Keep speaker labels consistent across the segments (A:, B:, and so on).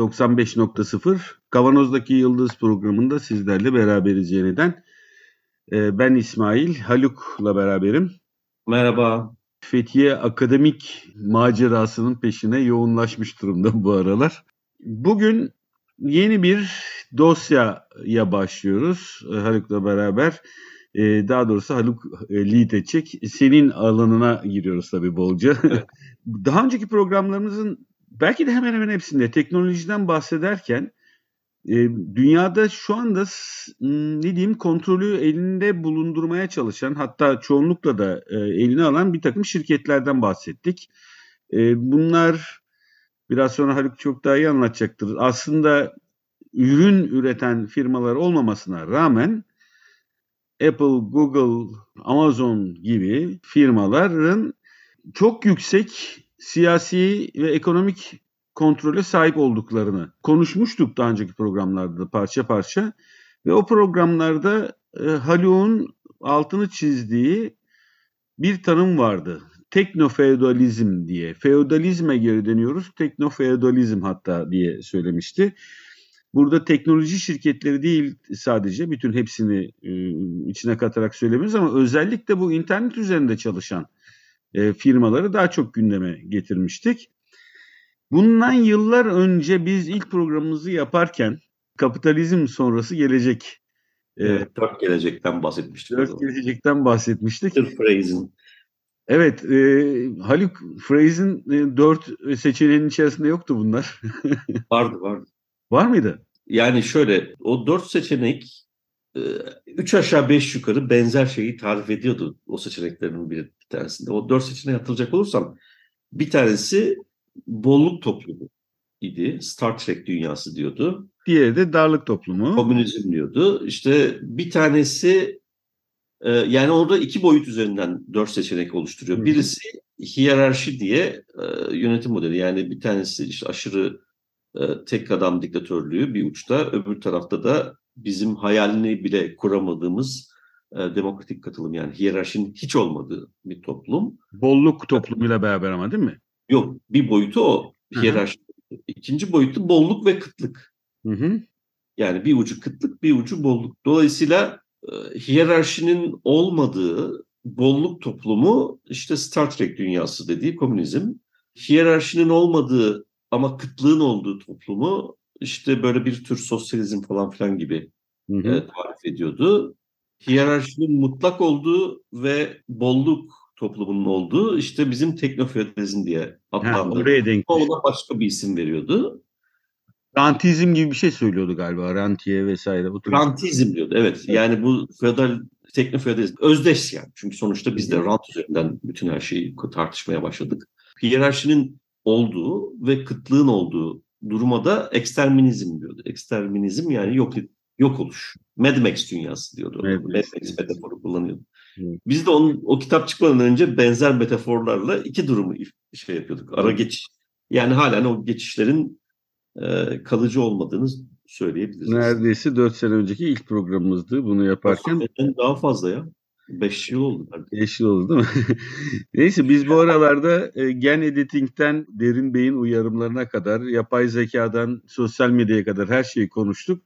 A: 95.0 Kavanoz'daki Yıldız programında sizlerle beraberiz yeniden. Ee, ben İsmail, Haluk'la beraberim.
B: Merhaba.
A: Fethiye akademik macerasının peşine yoğunlaşmış durumda bu aralar. Bugün yeni bir dosyaya başlıyoruz e, Haluk'la beraber. Ee, daha doğrusu Haluk e, lead edecek. Senin alanına giriyoruz tabii bolca. Daha önceki programlarımızın belki de hemen hemen hepsinde teknolojiden bahsederken e, dünyada şu anda ne diyeyim kontrolü elinde bulundurmaya çalışan hatta çoğunlukla da e, eline alan bir takım şirketlerden bahsettik. E, bunlar biraz sonra Haluk çok daha iyi anlatacaktır. Aslında ürün üreten firmalar olmamasına rağmen Apple, Google, Amazon gibi firmaların çok yüksek siyasi ve ekonomik kontrole sahip olduklarını konuşmuştuk daha önceki programlarda parça parça ve o programlarda e, Haluk'un altını çizdiği bir tanım vardı. Teknofeodalizm diye. Feodalizme geri dönüyoruz. Teknofeodalizm hatta diye söylemişti. Burada teknoloji şirketleri değil sadece bütün hepsini e, içine katarak söylemiyoruz ama özellikle bu internet üzerinde çalışan e, firmaları daha çok gündeme getirmiştik. Bundan yıllar önce biz ilk programımızı yaparken kapitalizm sonrası gelecek.
B: E, evet, dört gelecekten bahsetmiştik.
A: Dört gelecekten bahsetmiştik.
B: Frase'in.
A: Evet, e, Haluk Frase'in e, dört seçeneğinin içerisinde yoktu bunlar.
B: vardı, vardı.
A: Var mıydı?
B: Yani şöyle, o dört seçenek e, üç aşağı beş yukarı benzer şeyi tarif ediyordu o seçeneklerin bir tanesinde. O dört seçeneğe atılacak olursam bir tanesi bolluk toplumu idi. Star Trek dünyası diyordu.
A: Diğeri de darlık toplumu.
B: Komünizm diyordu. İşte bir tanesi e, yani orada iki boyut üzerinden dört seçenek oluşturuyor. Birisi hiyerarşi diye e, yönetim modeli. Yani bir tanesi işte aşırı e, tek adam diktatörlüğü bir uçta. Öbür tarafta da bizim hayalini bile kuramadığımız demokratik katılım yani hiyerarşinin hiç olmadığı bir toplum.
A: Bolluk toplumuyla beraber ama değil mi?
B: Yok bir boyutu o hiyerarşi. İkinci boyutu bolluk ve kıtlık.
A: Hı hı.
B: Yani bir ucu kıtlık bir ucu bolluk. Dolayısıyla e, hiyerarşinin olmadığı bolluk toplumu işte Star Trek dünyası dediği komünizm. Hiyerarşinin olmadığı ama kıtlığın olduğu toplumu işte böyle bir tür sosyalizm falan filan gibi hı hı. E, tarif ediyordu. Hiyerarşinin mutlak olduğu ve bolluk toplumunun olduğu işte bizim teknofeodalizm diye adlandırdı. Oraya denk. Ona başka bir isim veriyordu.
A: Rantizm gibi bir şey söylüyordu galiba. Rantiye vesaire.
B: Rantizm diyordu evet. evet. Yani bu feodal teknofeodalizm özdeş yani. Çünkü sonuçta biz de rant üzerinden bütün her şeyi tartışmaya başladık. Hiyerarşinin olduğu ve kıtlığın olduğu duruma da eksterminizm diyordu. Eksterminizm yani yok yok oluş. Mad Max dünyası diyordu. Mad Max metaforu kullanıyordu. Biz de onun, o kitap çıkmadan önce benzer metaforlarla iki durumu şey yapıyorduk. Ara geçiş. Yani halen o geçişlerin e, kalıcı olmadığını söyleyebiliriz.
A: Neredeyse 4 sene önceki ilk programımızdı bunu yaparken.
B: Daha fazla ya. 5 yıl oldu.
A: 5 yıl oldu değil mi? Neyse biz bu aralarda e, gen editing'den derin beyin uyarımlarına kadar, yapay zekadan sosyal medyaya kadar her şeyi konuştuk.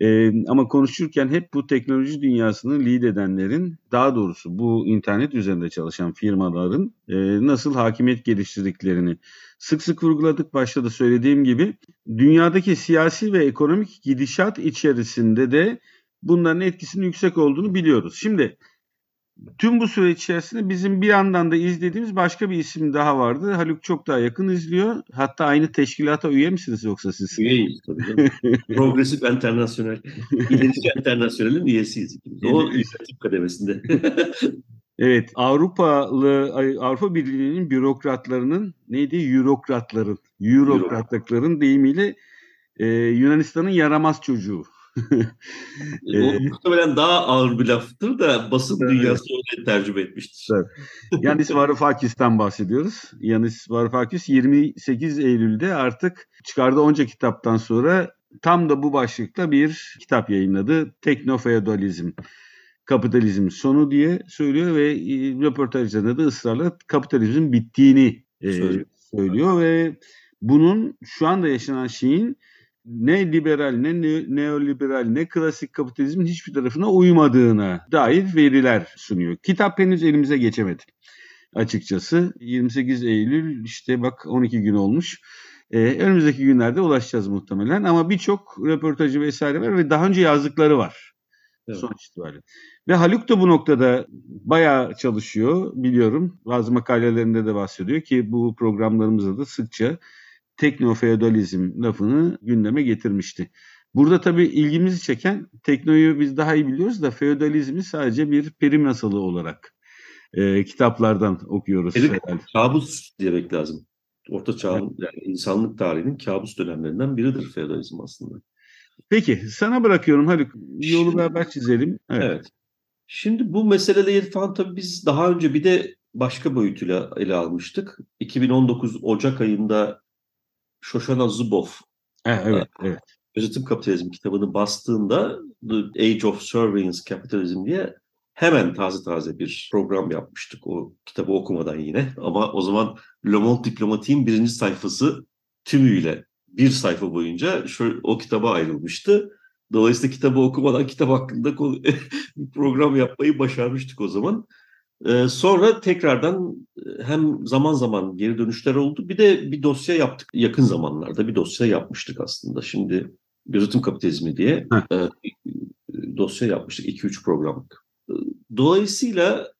A: Ee, ama konuşurken hep bu teknoloji dünyasını lead edenlerin, daha doğrusu bu internet üzerinde çalışan firmaların e, nasıl hakimiyet geliştirdiklerini sık sık vurguladık. Başta da söylediğim gibi dünyadaki siyasi ve ekonomik gidişat içerisinde de bunların etkisinin yüksek olduğunu biliyoruz. Şimdi Tüm bu süreç içerisinde bizim bir yandan da izlediğimiz başka bir isim daha vardı. Haluk çok daha yakın izliyor. Hatta aynı teşkilata üye misiniz yoksa siz?
B: Üyeyiz tabii canım. Progresif Internasyonel, İlerici Internasyonel'in üyesiyiz. O yönetim kademesinde.
A: evet, Avrupalı Avrupa Birliği'nin bürokratlarının neydi? Eurokratların, Eurokratlıkların deyimiyle e, Yunanistan'ın yaramaz çocuğu
B: o muhtemelen daha ağır bir laftır da basın evet. dünyası öyle tercüme etmiştir.
A: Evet. Yanis Varoufakis'ten bahsediyoruz. Yanis Varoufakis 28 Eylül'de artık çıkardığı onca kitaptan sonra tam da bu başlıkta bir kitap yayınladı. Teknofeodalizm kapitalizm sonu diye söylüyor ve e, röportajlarında da ısrarla kapitalizmin bittiğini e, söylüyor ve bunun şu anda yaşanan şeyin ne liberal ne neoliberal ne klasik kapitalizmin hiçbir tarafına uymadığına dair veriler sunuyor. Kitap henüz elimize geçemedi açıkçası. 28 Eylül işte bak 12 gün olmuş. Ee, önümüzdeki günlerde ulaşacağız muhtemelen ama birçok röportajı vesaire var ve daha önce yazdıkları var. Evet. Sonuç itibariyle. Ve Haluk da bu noktada bayağı çalışıyor biliyorum. Bazı makalelerinde de bahsediyor ki bu programlarımızda da sıkça teknofeodalizm lafını gündeme getirmişti. Burada tabii ilgimizi çeken teknoyu biz daha iyi biliyoruz da feodalizmi sadece bir peri masalı olarak e, kitaplardan okuyoruz.
B: Evet, kabus demek lazım. Orta çağın evet. yani insanlık tarihinin kabus dönemlerinden biridir feodalizm aslında.
A: Peki sana bırakıyorum Haluk. Yolu beraber çizelim.
B: Evet. evet. Şimdi bu meseleleri falan tabii biz daha önce bir de başka boyutuyla ele almıştık. 2019 Ocak ayında Shoshana Zuboff
A: evet, evet, evet.
B: Özetim Kapitalizm kitabını bastığında The Age of Surveillance Capitalism diye hemen taze taze bir program yapmıştık o kitabı okumadan yine. Ama o zaman Le Monde Diplomatik'in birinci sayfası tümüyle bir sayfa boyunca şu, o kitaba ayrılmıştı. Dolayısıyla kitabı okumadan kitap hakkında bir program yapmayı başarmıştık o zaman. Ee, sonra tekrardan e, hem zaman zaman geri dönüşler oldu. Bir de bir dosya yaptık yakın zamanlarda. Bir dosya yapmıştık aslında. Şimdi gözetim kapitalizmi diye e, dosya yapmıştık 2-3 programlık. Ee, dolayısıyla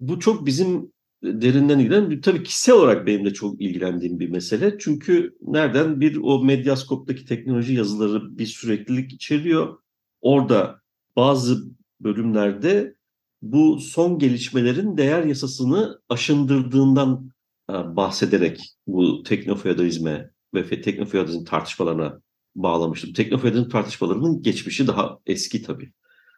B: bu çok bizim derinden ilgilenen, tabii kişisel olarak benim de çok ilgilendiğim bir mesele. Çünkü nereden bir o medyaskoptaki teknoloji yazıları bir süreklilik içeriyor. Orada bazı bölümlerde bu son gelişmelerin değer yasasını aşındırdığından e, bahsederek bu teknofeodalizme ve teknofeodalizm tartışmalarına bağlamıştım. Teknofeodalizm tartışmalarının geçmişi daha eski tabii.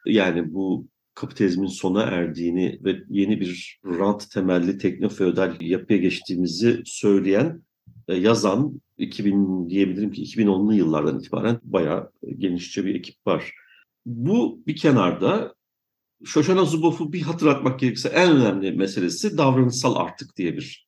B: Yani bu kapitalizmin sona erdiğini ve yeni bir rant temelli teknofeodal yapıya geçtiğimizi söyleyen, e, yazan 2000 diyebilirim ki 2010'lu yıllardan itibaren bayağı genişçe bir ekip var. Bu bir kenarda Shoshana Zuboff'u bir hatırlatmak gerekirse en önemli meselesi davranışsal artık diye bir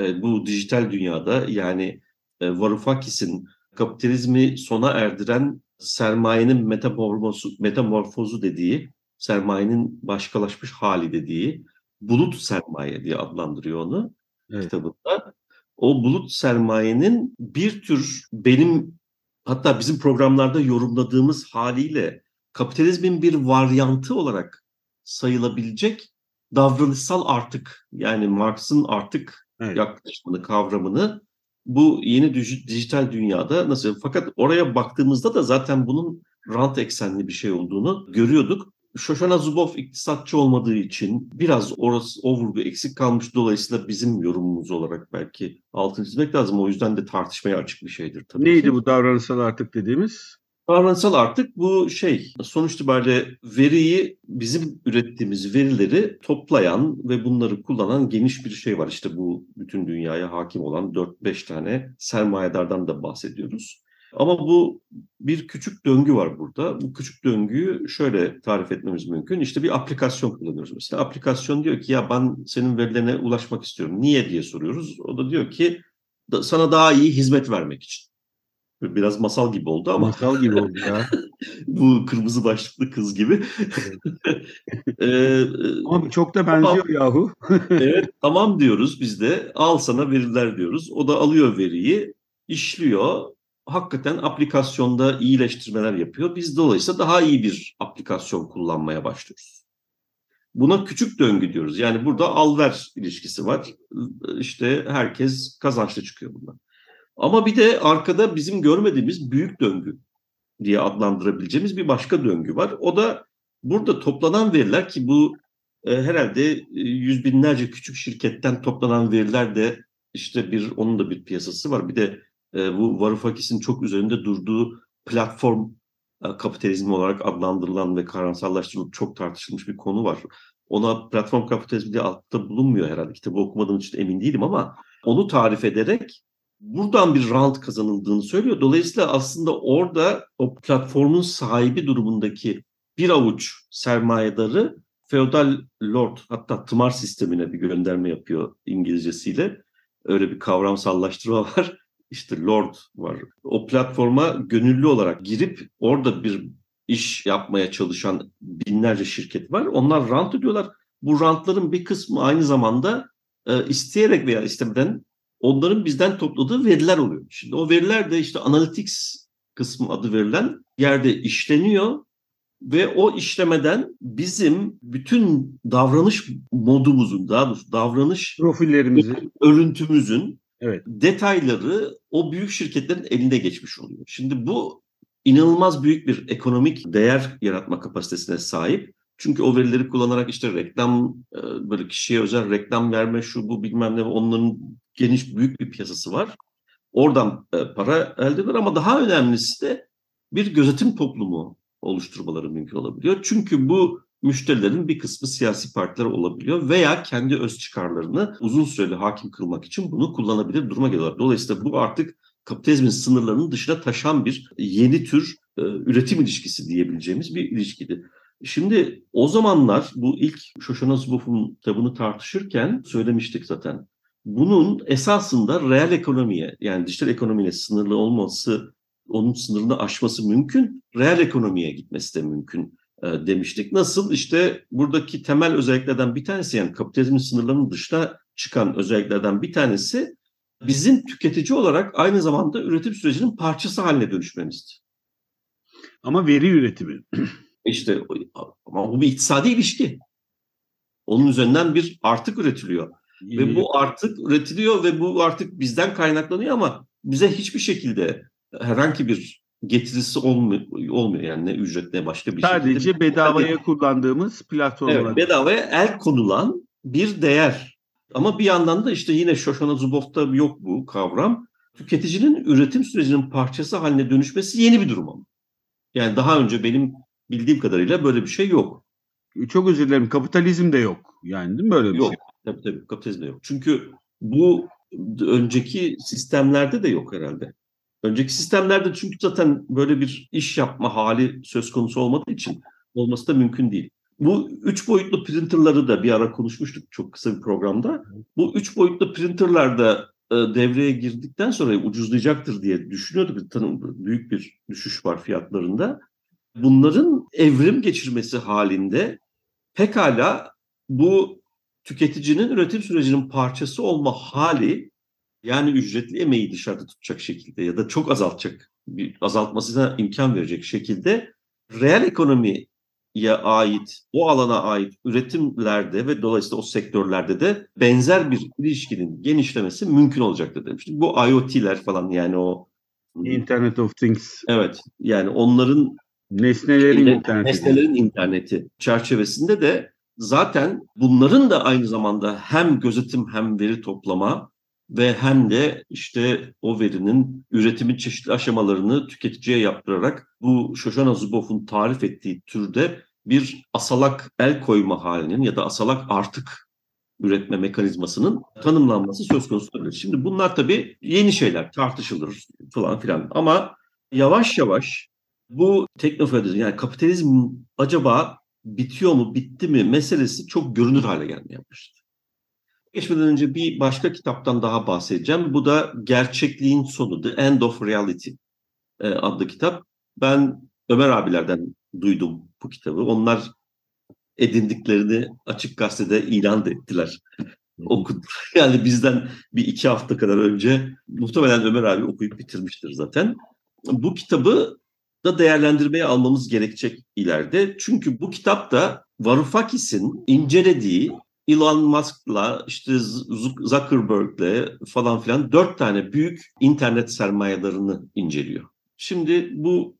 B: e, bu dijital dünyada yani e, Varoufakis'in kapitalizmi sona erdiren sermayenin metamorfozu, metamorfozu dediği, sermayenin başkalaşmış hali dediği bulut sermaye diye adlandırıyor onu evet. kitabında. O bulut sermayenin bir tür benim hatta bizim programlarda yorumladığımız haliyle kapitalizmin bir varyantı olarak sayılabilecek davranışsal artık yani Marx'ın artık evet. yaklaşımını, kavramını bu yeni dijital dünyada nasıl fakat oraya baktığımızda da zaten bunun rant eksenli bir şey olduğunu görüyorduk. Shoshana Zuboff iktisatçı olmadığı için biraz orası o vurgu eksik kalmış. Dolayısıyla bizim yorumumuz olarak belki altını çizmek lazım. O yüzden de tartışmaya açık bir şeydir tabii
A: Neydi
B: ki.
A: bu davranışsal artık dediğimiz?
B: Davranışsal artık bu şey sonuç itibariyle veriyi bizim ürettiğimiz verileri toplayan ve bunları kullanan geniş bir şey var. İşte bu bütün dünyaya hakim olan 4-5 tane sermayedardan da bahsediyoruz. Ama bu bir küçük döngü var burada. Bu küçük döngüyü şöyle tarif etmemiz mümkün. İşte bir aplikasyon kullanıyoruz mesela. Aplikasyon diyor ki ya ben senin verilerine ulaşmak istiyorum. Niye diye soruyoruz. O da diyor ki sana daha iyi hizmet vermek için. Biraz masal gibi oldu ama.
A: Masal gibi oldu ya.
B: bu kırmızı başlıklı kız gibi.
A: ee, ama çok da benziyor tamam. yahu.
B: evet tamam diyoruz biz de. Al sana veriler diyoruz. O da alıyor veriyi, işliyor. Hakikaten aplikasyonda iyileştirmeler yapıyor. Biz dolayısıyla daha iyi bir aplikasyon kullanmaya başlıyoruz. Buna küçük döngü diyoruz. Yani burada al-ver ilişkisi var. İşte herkes kazançlı çıkıyor bundan. Ama bir de arkada bizim görmediğimiz büyük döngü diye adlandırabileceğimiz bir başka döngü var. O da burada toplanan veriler ki bu e, herhalde e, yüz binlerce küçük şirketten toplanan veriler de işte bir onun da bir piyasası var. Bir de e, bu Varoufakis'in çok üzerinde durduğu platform e, kapitalizm olarak adlandırılan ve kavramsallaştırılıp çok tartışılmış bir konu var. Ona platform kapitalizmi diye altta bulunmuyor herhalde. Kitabı okumadığım için emin değilim ama onu tarif ederek buradan bir rant kazanıldığını söylüyor. Dolayısıyla aslında orada o platformun sahibi durumundaki bir avuç sermayedarı feodal lord hatta tımar sistemine bir gönderme yapıyor İngilizcesiyle. Öyle bir kavramsallaştırma var. İşte lord var. O platforma gönüllü olarak girip orada bir iş yapmaya çalışan binlerce şirket var. Onlar rant ödüyorlar. Bu rantların bir kısmı aynı zamanda e, isteyerek veya istemeden onların bizden topladığı veriler oluyor. Şimdi o veriler de işte analytics kısmı adı verilen yerde işleniyor ve o işlemeden bizim bütün davranış modumuzun, daha doğrusu davranış
A: profillerimizi,
B: örüntümüzün
A: evet.
B: detayları o büyük şirketlerin elinde geçmiş oluyor. Şimdi bu inanılmaz büyük bir ekonomik değer yaratma kapasitesine sahip. Çünkü o verileri kullanarak işte reklam, e, böyle kişiye özel reklam verme, şu bu bilmem ne onların geniş büyük bir piyasası var. Oradan e, para elde eder ama daha önemlisi de bir gözetim toplumu oluşturmaları mümkün olabiliyor. Çünkü bu müşterilerin bir kısmı siyasi partiler olabiliyor veya kendi öz çıkarlarını uzun süreli hakim kılmak için bunu kullanabilir duruma geliyorlar. Dolayısıyla bu artık kapitalizmin sınırlarının dışına taşan bir yeni tür e, üretim ilişkisi diyebileceğimiz bir ilişkidi. Şimdi o zamanlar bu ilk Shoshana Zuboff'un kitabını tartışırken söylemiştik zaten. Bunun esasında reel ekonomiye yani dijital ekonomiyle sınırlı olması, onun sınırını aşması mümkün. Reel ekonomiye gitmesi de mümkün e, demiştik. Nasıl? İşte buradaki temel özelliklerden bir tanesi yani kapitalizmin sınırlarının dışına çıkan özelliklerden bir tanesi bizim tüketici olarak aynı zamanda üretim sürecinin parçası haline dönüşmemizdi.
A: Ama veri üretimi.
B: İşte ama bu bir iktisadi ilişki. Onun üzerinden bir artık üretiliyor. Ve bu artık üretiliyor ve bu artık bizden kaynaklanıyor ama bize hiçbir şekilde herhangi bir getirisi olmuyor, olmuyor yani ne ücret ne başka bir
A: şey. Sadece
B: şekilde.
A: bedavaya yani, kullandığımız platformlar.
B: Evet, bedavaya el konulan bir değer. Ama bir yandan da işte yine Shoshana Zuboff'ta yok bu kavram. Tüketicinin üretim sürecinin parçası haline dönüşmesi yeni bir durum ama. Yani daha önce benim bildiğim kadarıyla böyle bir şey yok.
A: Çok özür dilerim. Kapitalizm de yok. Yani değil mi böyle bir
B: yok.
A: şey?
B: Tabii tabii. Kapitalizm de yok. Çünkü bu önceki sistemlerde de yok herhalde. Önceki sistemlerde çünkü zaten böyle bir iş yapma hali söz konusu olmadığı için olması da mümkün değil. Bu üç boyutlu printerları da bir ara konuşmuştuk çok kısa bir programda. Bu üç boyutlu printerlar da e, devreye girdikten sonra ucuzlayacaktır diye düşünüyorduk. Tanım, büyük bir düşüş var fiyatlarında. Bunların evrim geçirmesi halinde pekala bu tüketicinin üretim sürecinin parçası olma hali yani ücretli emeği dışarıda tutacak şekilde ya da çok azaltacak, bir azaltmasına imkan verecek şekilde reel ekonomiye ait, o alana ait üretimlerde ve dolayısıyla o sektörlerde de benzer bir ilişkinin genişlemesi mümkün olacaktır demiştik. Bu IoT'ler falan yani o
A: Internet of Things.
B: Evet. Yani onların
A: nesnelerin interneti.
B: Nesnelerin interneti çerçevesinde de zaten bunların da aynı zamanda hem gözetim hem veri toplama ve hem de işte o verinin üretimin çeşitli aşamalarını tüketiciye yaptırarak bu Shoshana Zuboff'un tarif ettiği türde bir asalak el koyma halinin ya da asalak artık üretme mekanizmasının tanımlanması söz konusu olabilir. Şimdi bunlar tabii yeni şeyler tartışılır falan filan ama yavaş yavaş bu teknofeodalizm yani kapitalizm acaba bitiyor mu bitti mi meselesi çok görünür hale gelmeye başladı. Geçmeden önce bir başka kitaptan daha bahsedeceğim. Bu da Gerçekliğin Sonu, The End of Reality e, adlı kitap. Ben Ömer abilerden duydum bu kitabı. Onlar edindiklerini açık gazetede ilan da ettiler. Okudum. Yani bizden bir iki hafta kadar önce muhtemelen Ömer abi okuyup bitirmiştir zaten. Bu kitabı da değerlendirmeye almamız gerekecek ileride. Çünkü bu kitapta Varoufakis'in incelediği Elon Musk'la işte Zuckerberg'le falan filan dört tane büyük internet sermayedarını inceliyor. Şimdi bu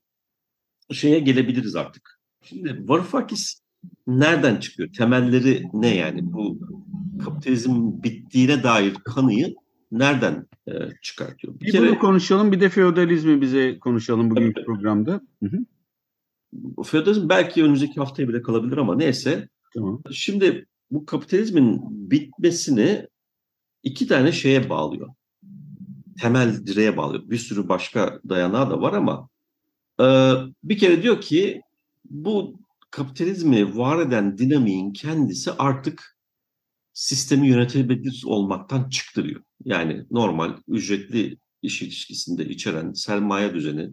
B: şeye gelebiliriz artık. Şimdi Varoufakis nereden çıkıyor? Temelleri ne yani? Bu kapitalizm bittiğine dair kanıyı nereden e, çıkartıyor?
A: Bir, bir kere... bunu konuşalım bir de feodalizmi bize konuşalım bugünkü programda. Hı hı.
B: feodalizm belki önümüzdeki haftaya bile kalabilir ama neyse.
A: Tamam.
B: Şimdi bu kapitalizmin bitmesini iki tane şeye bağlıyor. Temel direğe bağlıyor. Bir sürü başka dayanağı da var ama e, bir kere diyor ki bu kapitalizmi var eden dinamiğin kendisi artık sistemi yönetebilir olmaktan çıktı diyor. Yani normal ücretli iş ilişkisinde içeren sermaye düzeni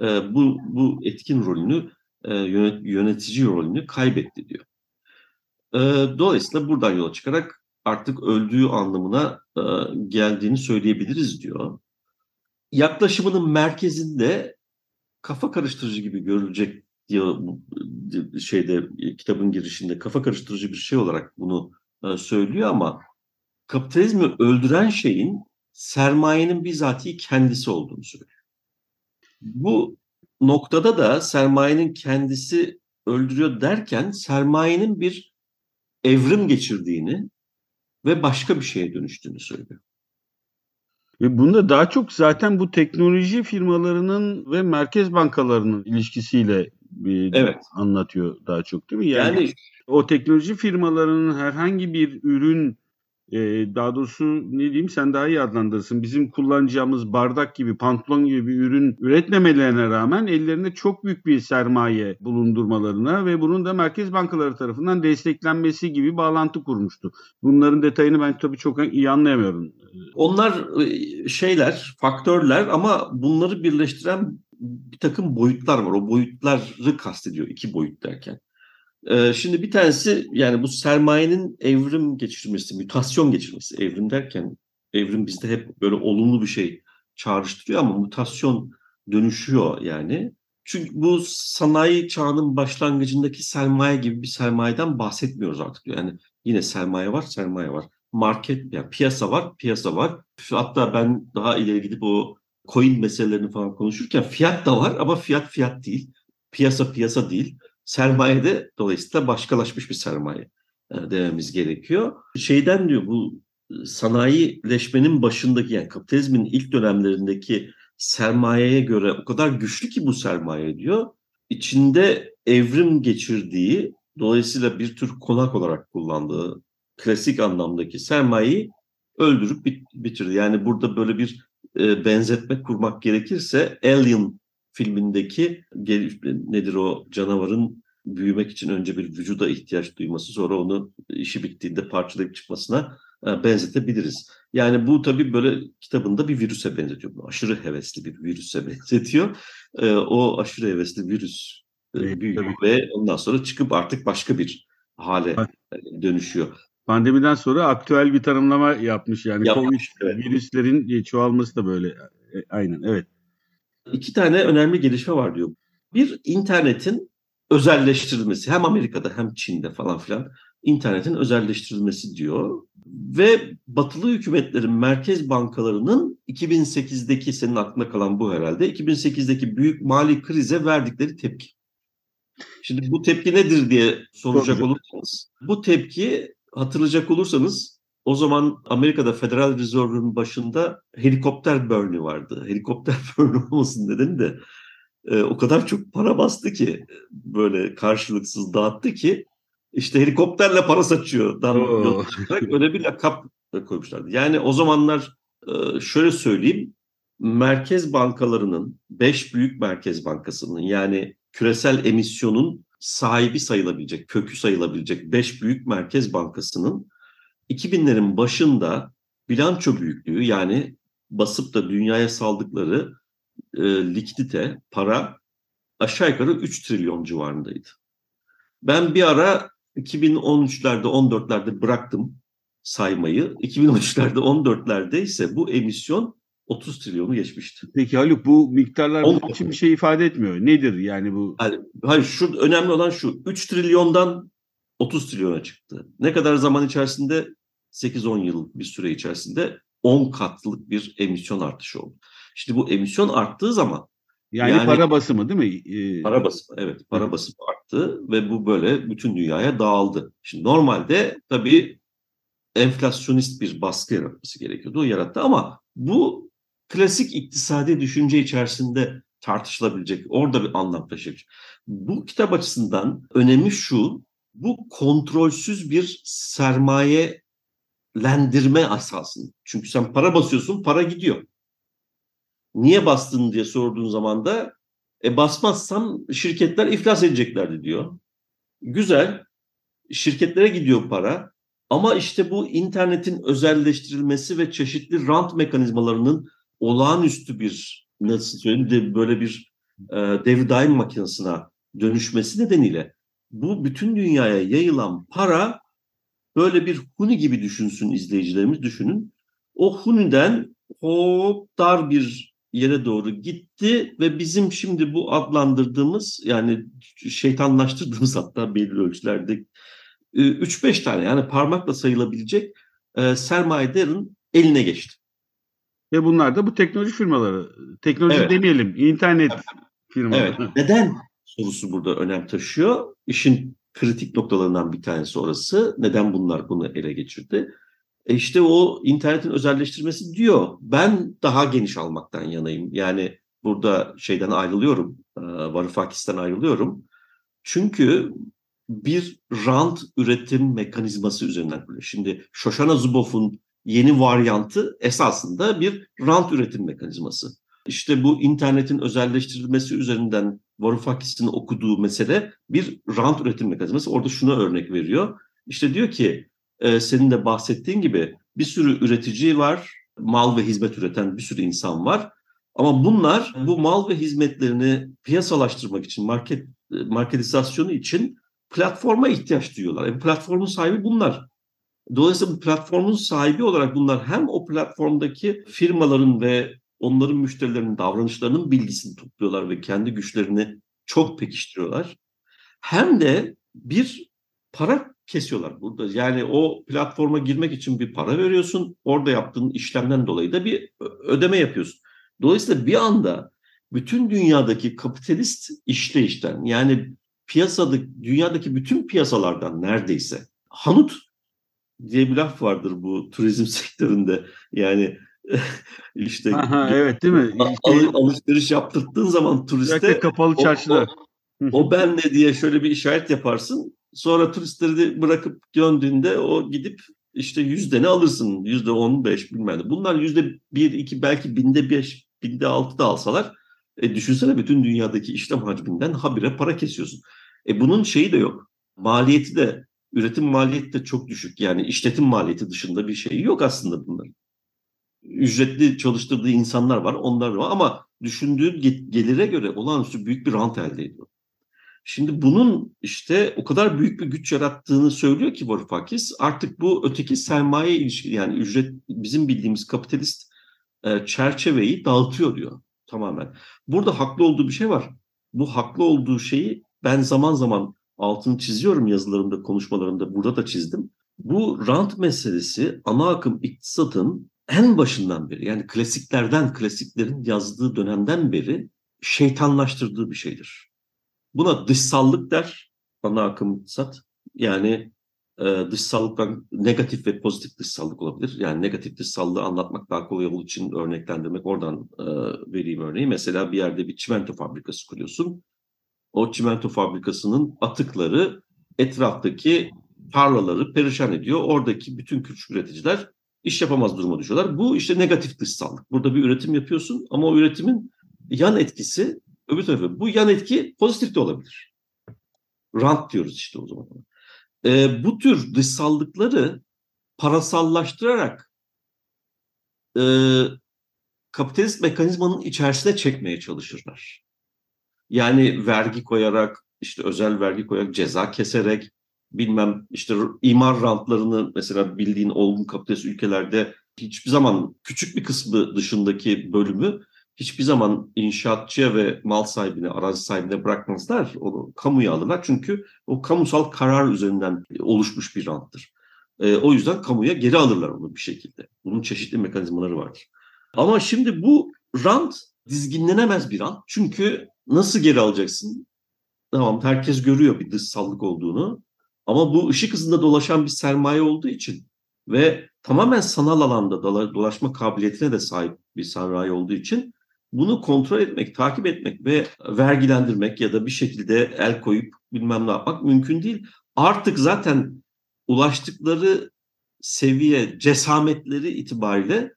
B: e, bu, bu etkin rolünü e, yönetici rolünü kaybetti diyor. E, dolayısıyla buradan yola çıkarak artık öldüğü anlamına e, geldiğini söyleyebiliriz diyor. Yaklaşımının merkezinde kafa karıştırıcı gibi görülecek diyor şeyde kitabın girişinde kafa karıştırıcı bir şey olarak bunu söylüyor ama kapitalizmi öldüren şeyin sermayenin bizatihi kendisi olduğunu söylüyor. Bu noktada da sermayenin kendisi öldürüyor derken sermayenin bir evrim geçirdiğini ve başka bir şeye dönüştüğünü söylüyor.
A: Ve bunda daha çok zaten bu teknoloji firmalarının ve merkez bankalarının ilişkisiyle bir evet. anlatıyor daha çok değil mi? Yani, yani o teknoloji firmalarının herhangi bir ürün e, daha doğrusu ne diyeyim sen daha iyi adlandırırsın. Bizim kullanacağımız bardak gibi, pantolon gibi bir ürün üretmemelerine rağmen ellerinde çok büyük bir sermaye bulundurmalarına ve bunun da merkez bankaları tarafından desteklenmesi gibi bağlantı kurmuştu. Bunların detayını ben tabii çok iyi anlayamıyorum.
B: Onlar e, şeyler, faktörler ama bunları birleştiren bir takım boyutlar var. O boyutları kastediyor iki boyut derken. Ee, şimdi bir tanesi yani bu sermayenin evrim geçirmesi, mutasyon geçirmesi. Evrim derken evrim bizde hep böyle olumlu bir şey çağrıştırıyor ama mutasyon dönüşüyor yani. Çünkü bu sanayi çağının başlangıcındaki sermaye gibi bir sermayeden bahsetmiyoruz artık. Yani yine sermaye var, sermaye var. Market, yani piyasa var, piyasa var. Hatta ben daha ileri gidip o coin meselelerini falan konuşurken fiyat da var ama fiyat fiyat değil. Piyasa piyasa değil. Sermaye de dolayısıyla başkalaşmış bir sermaye e, dememiz gerekiyor. Şeyden diyor bu e, sanayileşmenin başındaki yani kapitalizmin ilk dönemlerindeki sermayeye göre o kadar güçlü ki bu sermaye diyor. İçinde evrim geçirdiği dolayısıyla bir tür konak olarak kullandığı klasik anlamdaki sermayeyi öldürüp bit bitirdi. Yani burada böyle bir e, benzetme kurmak gerekirse Alien filmindeki nedir o canavarın büyümek için önce bir vücuda ihtiyaç duyması sonra onu işi bittiğinde parçalayıp çıkmasına e, benzetebiliriz. Yani bu tabii böyle kitabında bir virüse benzetiyor. Aşırı hevesli bir virüse benzetiyor. E, o aşırı hevesli virüs büyüyor ve ondan sonra çıkıp artık başka bir hale dönüşüyor.
A: Pandemiden sonra aktüel bir tanımlama yapmış yani. Yapmış, COVID evet. virüslerin çoğalması da böyle. Aynen evet
B: iki tane önemli gelişme var diyor. Bir internetin özelleştirilmesi hem Amerika'da hem Çin'de falan filan internetin özelleştirilmesi diyor. Ve batılı hükümetlerin merkez bankalarının 2008'deki senin aklına kalan bu herhalde 2008'deki büyük mali krize verdikleri tepki. Şimdi bu tepki nedir diye soracak olursanız bu tepki hatırlayacak olursanız o zaman Amerika'da Federal Reserve'ın başında helikopter burn'ü vardı. Helikopter burn'ü olmasın nedeni de e, o kadar çok para bastı ki böyle karşılıksız dağıttı ki işte helikopterle para saçıyor. Dan öyle bir lakap koymuşlardı. Yani o zamanlar e, şöyle söyleyeyim merkez bankalarının, beş büyük merkez bankasının yani küresel emisyonun sahibi sayılabilecek, kökü sayılabilecek beş büyük merkez bankasının 2000'lerin başında bilanço büyüklüğü yani basıp da dünyaya saldıkları e, likidite, para aşağı yukarı 3 trilyon civarındaydı. Ben bir ara 2013'lerde 14'lerde bıraktım saymayı. 2013'lerde 14'lerde ise bu emisyon 30 trilyonu geçmişti.
A: Peki Haluk bu miktarlar bunun için bir şey ifade etmiyor. Nedir yani bu?
B: Yani, hayır şu önemli olan şu 3 trilyondan 30 trilyona çıktı. Ne kadar zaman içerisinde? 8-10 yıl bir süre içerisinde 10 katlık bir emisyon artışı oldu. Şimdi bu emisyon arttığı zaman
A: yani, yani para basımı değil mi?
B: Ee... Para basımı evet para basımı arttı ve bu böyle bütün dünyaya dağıldı. Şimdi normalde tabii enflasyonist bir baskı yaratması gerekiyordu. O yarattı ama bu klasik iktisadi düşünce içerisinde tartışılabilecek, orada bir anlam taşıyacak. Bu kitap açısından önemi şu, bu kontrolsüz bir sermayelendirme asasında. Çünkü sen para basıyorsun, para gidiyor. Niye bastın diye sorduğun zaman da e basmazsam şirketler iflas edeceklerdi diyor. Güzel, şirketlere gidiyor para ama işte bu internetin özelleştirilmesi ve çeşitli rant mekanizmalarının olağanüstü bir nasıl söyleyeyim de böyle bir e, devir daim makinesine dönüşmesi nedeniyle bu bütün dünyaya yayılan para böyle bir huni gibi düşünsün izleyicilerimiz düşünün. O huniden hop dar bir yere doğru gitti ve bizim şimdi bu adlandırdığımız yani şeytanlaştırdığımız hatta belli ölçülerde 3-5 tane yani parmakla sayılabilecek e, sermayedarın eline geçti.
A: Ve bunlar da bu teknoloji firmaları. Teknoloji evet. demeyelim, internet evet. firmaları.
B: Evet. Neden sorusu burada önem taşıyor. İşin kritik noktalarından bir tanesi orası. Neden bunlar bunu ele geçirdi? E işte o internetin özelleştirmesi diyor. Ben daha geniş almaktan yanayım. Yani burada şeyden ayrılıyorum. Varoufakis'ten ayrılıyorum. Çünkü bir rant üretim mekanizması üzerinden kuruluyor. Şimdi Shoshana Zuboff'un yeni varyantı esasında bir rant üretim mekanizması. İşte bu internetin özelleştirilmesi üzerinden Varoufakis'in okuduğu mesele bir rant üretim mekanizması. Orada şuna örnek veriyor. İşte diyor ki e, senin de bahsettiğin gibi bir sürü üretici var, mal ve hizmet üreten bir sürü insan var. Ama bunlar bu mal ve hizmetlerini piyasalaştırmak için, market marketizasyonu için platforma ihtiyaç duyuyorlar. E, platformun sahibi bunlar. Dolayısıyla bu platformun sahibi olarak bunlar hem o platformdaki firmaların ve onların müşterilerinin davranışlarının bilgisini topluyorlar ve kendi güçlerini çok pekiştiriyorlar. Hem de bir para kesiyorlar burada. Yani o platforma girmek için bir para veriyorsun. Orada yaptığın işlemden dolayı da bir ödeme yapıyorsun. Dolayısıyla bir anda bütün dünyadaki kapitalist işleyişten yani piyasada dünyadaki bütün piyasalardan neredeyse hanut diye bir laf vardır bu turizm sektöründe. Yani işte
A: Aha, evet değil mi?
B: Al, alışveriş yaptırdığın zaman turiste
A: kapalı çarşılar.
B: O, o, o ben ne diye şöyle bir işaret yaparsın. Sonra turistleri de bırakıp döndüğünde o gidip işte yüzde ne alırsın? Yüzde on beş bilmem ne. Bunlar yüzde bir, iki belki binde beş, binde altı da alsalar e, düşünsene bütün dünyadaki işlem hacminden habire para kesiyorsun. E bunun şeyi de yok. Maliyeti de, üretim maliyeti de çok düşük. Yani işletim maliyeti dışında bir şey yok aslında bunların. Ücretli çalıştırdığı insanlar var, onlar var ama düşündüğü gelire göre olağanüstü büyük bir rant elde ediyor. Şimdi bunun işte o kadar büyük bir güç yarattığını söylüyor ki Varoufakis artık bu öteki sermaye ilişki yani ücret bizim bildiğimiz kapitalist e, çerçeveyi dağıtıyor diyor tamamen. Burada haklı olduğu bir şey var. Bu haklı olduğu şeyi ben zaman zaman altını çiziyorum yazılarımda, konuşmalarımda, burada da çizdim. Bu rant meselesi ana akım iktisatın en başından beri yani klasiklerden, klasiklerin yazdığı dönemden beri şeytanlaştırdığı bir şeydir. Buna dışsallık der ana akım iktisat. Yani e, dışsallıktan negatif ve pozitif dışsallık olabilir. Yani negatif dışsallığı anlatmak daha kolay olduğu için örneklendirmek oradan e, vereyim örneği. Mesela bir yerde bir çimento fabrikası kuruyorsun. O çimento fabrikasının atıkları etraftaki tarlaları perişan ediyor. Oradaki bütün küçük üreticiler iş yapamaz duruma düşüyorlar. Bu işte negatif dışsallık. Burada bir üretim yapıyorsun ama o üretimin yan etkisi öbür tarafı. Bu yan etki pozitif de olabilir. Rant diyoruz işte o zaman. E, bu tür dışsallıkları parasallaştırarak e, kapitalist mekanizmanın içerisine çekmeye çalışırlar. Yani vergi koyarak, işte özel vergi koyarak, ceza keserek, bilmem işte imar rantlarını mesela bildiğin olgun kapitalist ülkelerde hiçbir zaman küçük bir kısmı dışındaki bölümü hiçbir zaman inşaatçıya ve mal sahibine, arazi sahibine bırakmazlar. Onu kamuya alırlar. Çünkü o kamusal karar üzerinden oluşmuş bir ranttır. E, o yüzden kamuya geri alırlar onu bir şekilde. Bunun çeşitli mekanizmaları vardır. Ama şimdi bu rant dizginlenemez bir rant. Çünkü nasıl geri alacaksın? Tamam herkes görüyor bir dışsallık olduğunu. Ama bu ışık hızında dolaşan bir sermaye olduğu için ve tamamen sanal alanda dolaşma kabiliyetine de sahip bir sermaye olduğu için bunu kontrol etmek, takip etmek ve vergilendirmek ya da bir şekilde el koyup bilmem ne yapmak mümkün değil. Artık zaten ulaştıkları seviye, cesametleri itibariyle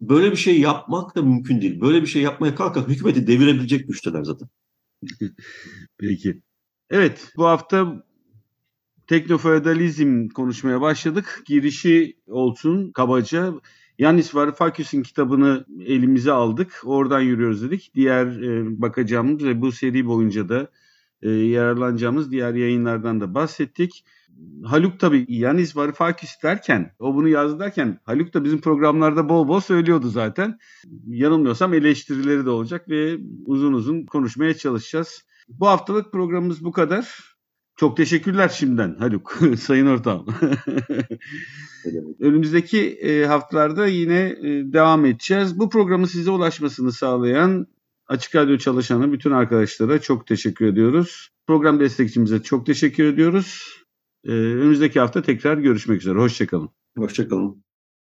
B: böyle bir şey yapmak da mümkün değil. Böyle bir şey yapmaya kalkan hükümeti devirebilecek güçteler zaten.
A: Peki. Evet bu hafta teknofeodalizm konuşmaya başladık. Girişi olsun kabaca. Yanis Varoufakis'in kitabını elimize aldık. Oradan yürüyoruz dedik. Diğer e, bakacağımız ve bu seri boyunca da e, yararlanacağımız diğer yayınlardan da bahsettik. Haluk tabii Yanis Varoufakis derken, o bunu yazdı derken Haluk da bizim programlarda bol bol söylüyordu zaten. Yanılmıyorsam eleştirileri de olacak ve uzun uzun konuşmaya çalışacağız. Bu haftalık programımız bu kadar. Çok teşekkürler şimdiden Haluk, sayın ortağım. Önümüzdeki e, haftalarda yine e, devam edeceğiz. Bu programın size ulaşmasını sağlayan Açık Radyo çalışanı bütün arkadaşlara çok teşekkür ediyoruz. Program destekçimize çok teşekkür ediyoruz. Ee, önümüzdeki hafta tekrar görüşmek üzere. Hoşçakalın.
B: Hoşçakalın.